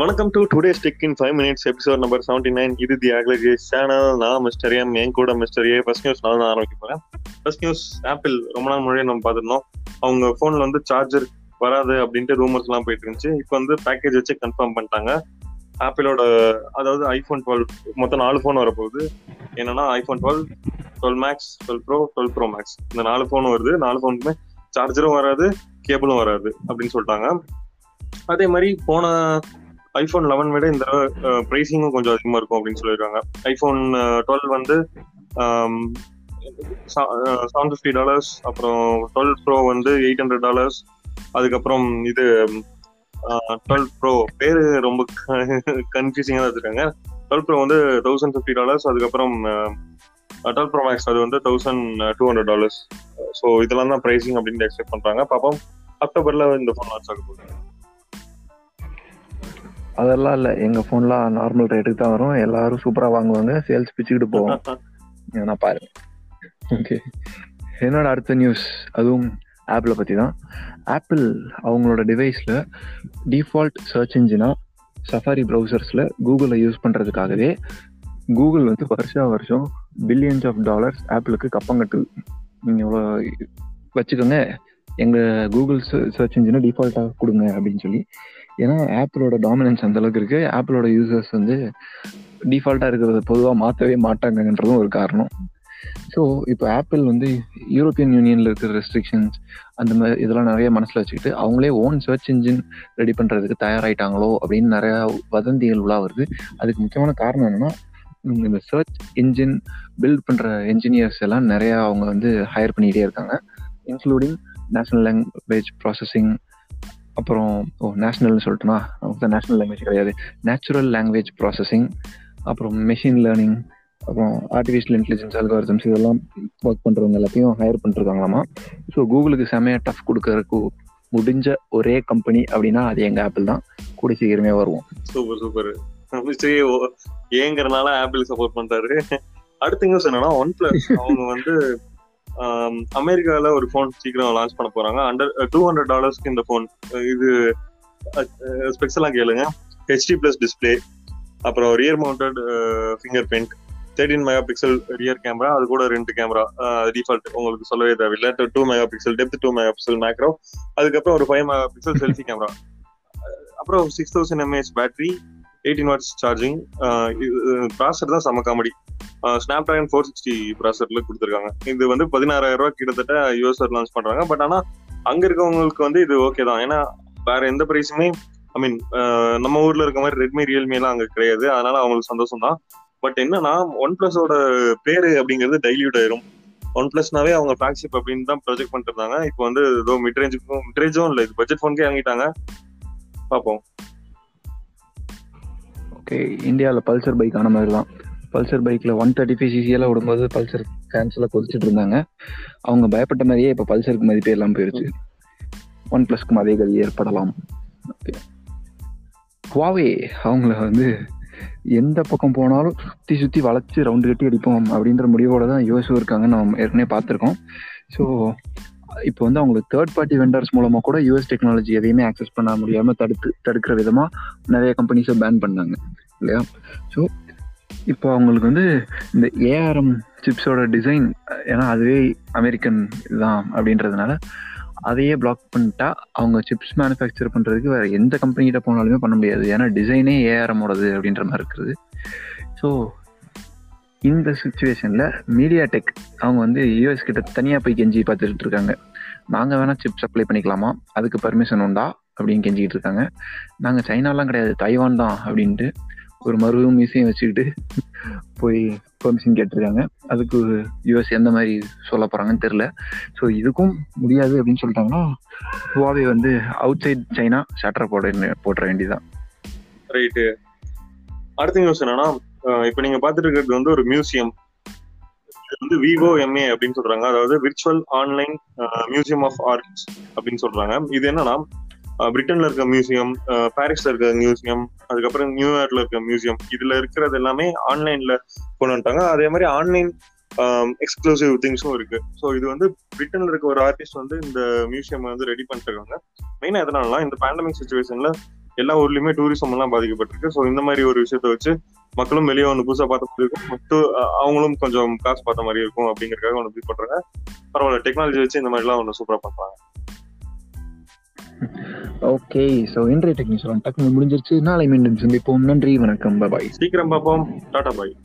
வணக்கம் to today stick in five minutes episode number seventy nine இது the ஆக்லஜி channel நான் மிஸ்டர் எம் என் கூட மிஸ்டர் ஏ first news நான் தான் ஆரம்பிக்க போறேன். ஃபர்ஸ்ட் நியூஸ் ஆப்பிள் ரொம்ப நாள் முன்னாடியே நம்ம பார்த்துருந்தோம். அவங்க ஃபோன்ல வந்து சார்ஜர் வராது அப்படின்ட்டு ரூமர்ஸ் எல்லாம் போயிட்டு இருந்துச்சு. இப்போ வந்து பேக்கேஜ் வச்சு கன்ஃபார்ம் பண்ணிட்டாங்க. ஆப்பிளோட அதாவது ஐஃபோன் டுவெல் மொத்தம் நாலு ஃபோன் வரப்போகுது. என்னன்னா iPhone twelve twelve max twelve pro twelve pro max இந்த நாலு ஃபோன் வருது. நாலு ஃபோனுக்குமே சார்ஜரும் வராது கேபிளும் வராது அப்படின்னு சொல்லிட்டாங்க. அதே மாதிரி போன ஐஃபோன் லெவன் விட இந்த ப்ரைஸிங்கும் கொஞ்சம் அதிகமாக இருக்கும் அப்படின்னு சொல்லியிருக்காங்க. ஐஃபோன் டுவெல் வந்து செவன் ஃபிஃப்டி டாலர்ஸ் அப்புறம் டுவெல் ப்ரோ வந்து எயிட் ஹண்ட்ரட் டாலர்ஸ் அதுக்கப்புறம் இது டுவெல் ப்ரோ பேர் ரொம்ப கன்ஃபியூசிங்காக தான் வச்சுருக்காங்க. டுவெல் ப்ரோ வந்து தௌசண்ட் ஃபிஃப்டி டாலர்ஸ் அதுக்கப்புறம் டுவெல் ப்ரோ மேக்ஸ் அது வந்து thousand two hundred dollars so இதெல்லாம் தான் ப்ரைஸிங் அப்படின்னு எக்ஸ்பெக்ட் பண்ணுறாங்க பாப்போம் அக்டோபரில் இந்த ஃபோன் லான்ச் ஆக போகுது. அதெல்லாம் இல்லை. எங்க ஃபோன்லாம் நார்மல் ரேட்டுக்கு தான் வரும். எல்லாரும் சூப்பரா வாங்குவாங்க. சேல்ஸ் பிச்சுக்கிட்டு போவோம். நான் பாருங்க. ஓகே என்னோட அடுத்த நியூஸ் அதுவும் ஆப்பிளை பற்றி தான் ஆப்பிள் அவங்களோட டிவைஸில் டிஃபால்ட் சர்ச் இன்ஜினா சஃபாரி ப்ரௌசர்ஸில் கூகுளை யூஸ் பண்ணுறதுக்காகவே கூகுள் வந்து வருஷா வருஷம் பில்லியன்ஸ் ஆஃப் டாலர்ஸ் ஆப்பிளுக்கு கப்பம் கட்டுது நீங்கள் இவ்வளோ வச்சுக்கோங்க. எங்கள் கூகுள் சர்ச் இன்ஜினை டிஃபால்ட்டாக கொடுங்க அப்படின்னு சொல்லி. ஏன்னா ஆப்பிளோட டாமினன்ஸ் அந்த அளவுக்கு இருக்குது ஆப்பிளோட யூசர்ஸ் வந்து டிஃபால்ட்டாக இருக்கிறத பொதுவாக மாற்றவே மாட்டாங்கன்றதும் ஒரு காரணம். ஸோ இப்போ ஆப்பிள் வந்து யூரோப்பியன் யூனியனில் இருக்கிற ரெஸ்ட்ரிக்ஷன்ஸ் அந்த மாதிரி இதெல்லாம் நிறைய மனசில் வச்சுக்கிட்டு அவங்களே ஓன் சர்ச் இன்ஜின் ரெடி பண்ணுறதுக்கு தயாராகிட்டாங்களோ அப்படின்னு நிறையா வதந்திகள் உலா வருது. அதுக்கு முக்கியமான காரணம் என்னென்னா இந்த சர்ச் இன்ஜின் பில்ட் பண்ணுற என்ஜினியர்ஸ் எல்லாம் நிறையா அவங்க வந்து ஹையர் பண்ணிகிட்டே இருக்காங்க. இன்க்ளூடிங் நேஷனல் லாங்குவேஜ் ப்ராசஸிங் அப்புறம் ஓ நேஷ்னல்னு சொல்லிட்டுனா நமக்கு நேஷனல் லாங்குவேஜ் கிடையாது. நேச்சுரல் லாங்குவேஜ் ப்ராசஸிங் அப்புறம் மெஷின் லேர்னிங் அப்புறம் ஆர்டிஃபிஷியல் இன்டெலிஜென்ஸ் அல்காரிதம்ஸ் இதெல்லாம் ஒர்க் பண்ணுறவங்க எல்லாத்தையும் ஹையர் பண்ணிருக்காங்களாமா? ஸோ கூகுளுக்கு செமையாக டஃப் கொடுக்கறதுக்கு முடிஞ்ச ஒரே கம்பெனி அப்படின்னா அது எங்கள் ஆப்பிள் தான். கூடி சீக்கிரமே வருவோம். Super super. ஏங்கிறனால ஆப்பிள் சப்போர்ட் பண்றாரு. அடுத்த நியூஸ் என்னன்னா ஒன் பிளஸ் அவங்க வந்து அமெரிக்கால ஒரு ஃபோன் சீக்கிரம் லான்ச் பண்ண போறாங்க. அண்டர் டூ ஹண்ட்ரட் டாலர்ஸ்க்கு இந்த ஃபோன் இது ஸ்பெக்ஸ் எல்லாம் கேளுங்க. ஹெச்டி பிளஸ் டிஸ்பிளே அப்புறம் rear mounted fingerprint thirteen megapixel rear camera அது கூட ரெண்டு கேமரா டிஃபால்ட் உங்களுக்கு சொல்லவே தேவையில்லை. Two megapixel depth two megapixel macro அதுக்கப்புறம் ஒரு five megapixel selfie camera அப்புறம் six thousand mAh battery eighteen watts charging processor தான் செம comedy Snapdragon four sixty ப்ராசர்ல கொடுத்துருக்காங்க. இது வந்து பதினாறாயிரம் ரூபாய் கிட்டத்தட்ட யூஎஸ்ஆர் லான்ச் பண்றாங்க. பட் ஆனா அங்க இருக்கவங்களுக்கு வந்து இது ஓகே தான். ஏன்னா வேற எந்த பிரைஸுமே ஐ மீன் நம்ம ஊர்ல இருக்க மாதிரி ரெட்மி ரியல்மி எல்லாம் அங்க கிடையாது. அதனால அவங்களுக்கு சந்தோஷம் தான். பட் என்னன்னா ஒன் பிளஸோட பேரு அப்படிங்கிறது டைல்யூட் ஆயிரும். ஒன் பிளஸ்னாவே அவங்க ஃபிளாக்ஷிப் அப்படின்னு தான் ப்ரொஜெக்ட் பண்ணிருந்தாங்க இப்போ வந்து ஏதோ மிட்ரேஞ்சுக்கும் மிட்ரேஞ்சும் இல்லை. இது பட்ஜெட் ஃபோனுக்கே வாங்கிட்டாங்க பார்ப்போம். ஓகே இந்தியாவில் பல்சர் பைக் ஆன மாதிரி தான் பல்சர் பைக்கில் ஒன் தேர்ட்டி ஃபைவ் சிசியெல்லாம் விடும்போது பல்சர் ஃபேன்ஸ் கொதிச்சுட்டு இருந்தாங்க. அவங்க பயப்பட்ட மாதிரியே இப்போ பல்சருக்கு மதிப்பே எல்லாம் போயிருச்சு. ஒன் ப்ளஸ்க்கும் அதே கதி ஏற்படலாம். ஹுவாவே அவங்கள வந்து எந்த பக்கம் போனாலும் சுற்றி சுற்றி வளைச்சு ரவுண்டு கட்டி அடிப்போம் அப்படின்ற முடிவோட தான் யூஎஸும் இருக்காங்கன்னு நம்ம ஏற்கனவே பார்த்துருக்கோம். ஸோ இப்போ வந்து அவங்களுக்கு தேர்ட் பார்ட்டி வெண்டர்ஸ் மூலமாக கூட யூஎஸ் டெக்னாலஜி எதையுமே ஆக்சஸ் பண்ண முடியாமல் தடுத்து தடுக்கிற விதமாக நிறைய கம்பெனிஸை பேன் பண்ணாங்க. இல்லையா? ஸோ இப்போ அவங்களுக்கு வந்து இந்த ஏஆர்எம் சிப்ஸோட டிசைன் ஏன்னா அதுவே அமெரிக்கன் இதுதான் அப்படின்றதுனால அதையே பிளாக் பண்ணிட்டா அவங்க சிப்ஸ் மேனுஃபேக்சர் பண்ணுறதுக்கு வேறு எந்த கம்பெனிகிட்ட போனாலுமே பண்ண முடியாது. ஏன்னா டிசைனே ஏஆர்எம்மோடது அப்படின்ற மாதிரி இருக்குது. ஸோ இந்த சுச்சுவேஷனில் மீடியா டெக் அவங்க வந்து யூஎஸ் கிட்ட தனியாக போய் கெஞ்சி பார்த்துட்டு இருக்காங்க. நாங்கள் வேணால் சிப்ஸ் அப்ளை பண்ணிக்கலாமா? அதுக்கு பர்மிஷன் உண்டா? அப்படின்னு கெஞ்சிக்கிட்டு இருக்காங்க. நாங்கள் சைனாலாம் கிடையாது தைவான் தான் அப்படின்ட்டு ஒரு மருவும் மியூசியம் வச்சுக்கிட்டு போய் பெர்மிஷன் கேட்டிருக்காங்க. அதுக்கு யூஎஸ் எந்த மாதிரி சொல்ல போகிறாங்கன்னு தெரில ஸோ இதுக்கும் முடியாது அப்படின்னு சொல்லிட்டாங்கன்னா ஹுவாவே வந்து அவுட் சைட் சைனா ஷட்டரை போட போட்டுற வேண்டியதான் ரைட்டு அடுத்த நியூஸ் என்னன்னா இப்போ நீங்கள் பார்த்துட்டு இருக்கிறது வந்து ஒரு மியூசியம் இது வந்து விவோ எம்ஏ அப்படின்னு சொல்றாங்க. அதாவது virtual online museum of arts அப்படின்னு சொல்றாங்க. இது என்னன்னா பிரிட்டன்ல இருக்க மியூசியம் பாரிஸ்ல இருக்க மியூசியம் அதுக்கப்புறம் நியூயார்க்ல இருக்க மியூசியம் இதுல இருக்கிறது எல்லாமே ஆன்லைன்ல கொண்டு வந்துட்டாங்க. அதே மாதிரி ஆன்லைன் எக்ஸ்க்ளூசிவ் திங்ஸும் இருக்கு. ஸோ இது வந்து பிரிட்டன்ல இருக்க ஒரு ஆர்டிஸ்ட் வந்து இந்த மியூசியம் வந்து ரெடி பண்ணிட்டுருக்காங்க மெயினா எதனாலலாம் இந்த பேண்டமிக் சுச்சுவேஷன்ல எல்லா ஊர்லயுமே டூரிசம் எல்லாம் பாதிக்கப்பட்டிருக்கு. ஸோ இந்த மாதிரி ஒரு விஷயத்த வச்சு மக்களும் வெளியே ஒன்று புதுசாக பார்த்த மாதிரி இருக்கும். மட்டு அவங்களும் கொஞ்சம் காசு பார்த்த மாதிரி இருக்கும் அப்படிங்கறக்காக ஒன்று பண்றாங்க பரவாயில்ல டெக்னாலஜி வச்சு இந்த மாதிரிலாம் ஒன்று சூப்பராக பண்றாங்க. ஓகே சோ இன்றைய டெக்னிக் டக்குனு முடிஞ்சிருச்சு. நாளை மீண்டும் சந்திப்போம். நன்றி வணக்கம். பாய் சீக்கிரம் பார்ப்போம். டாடா பாய்.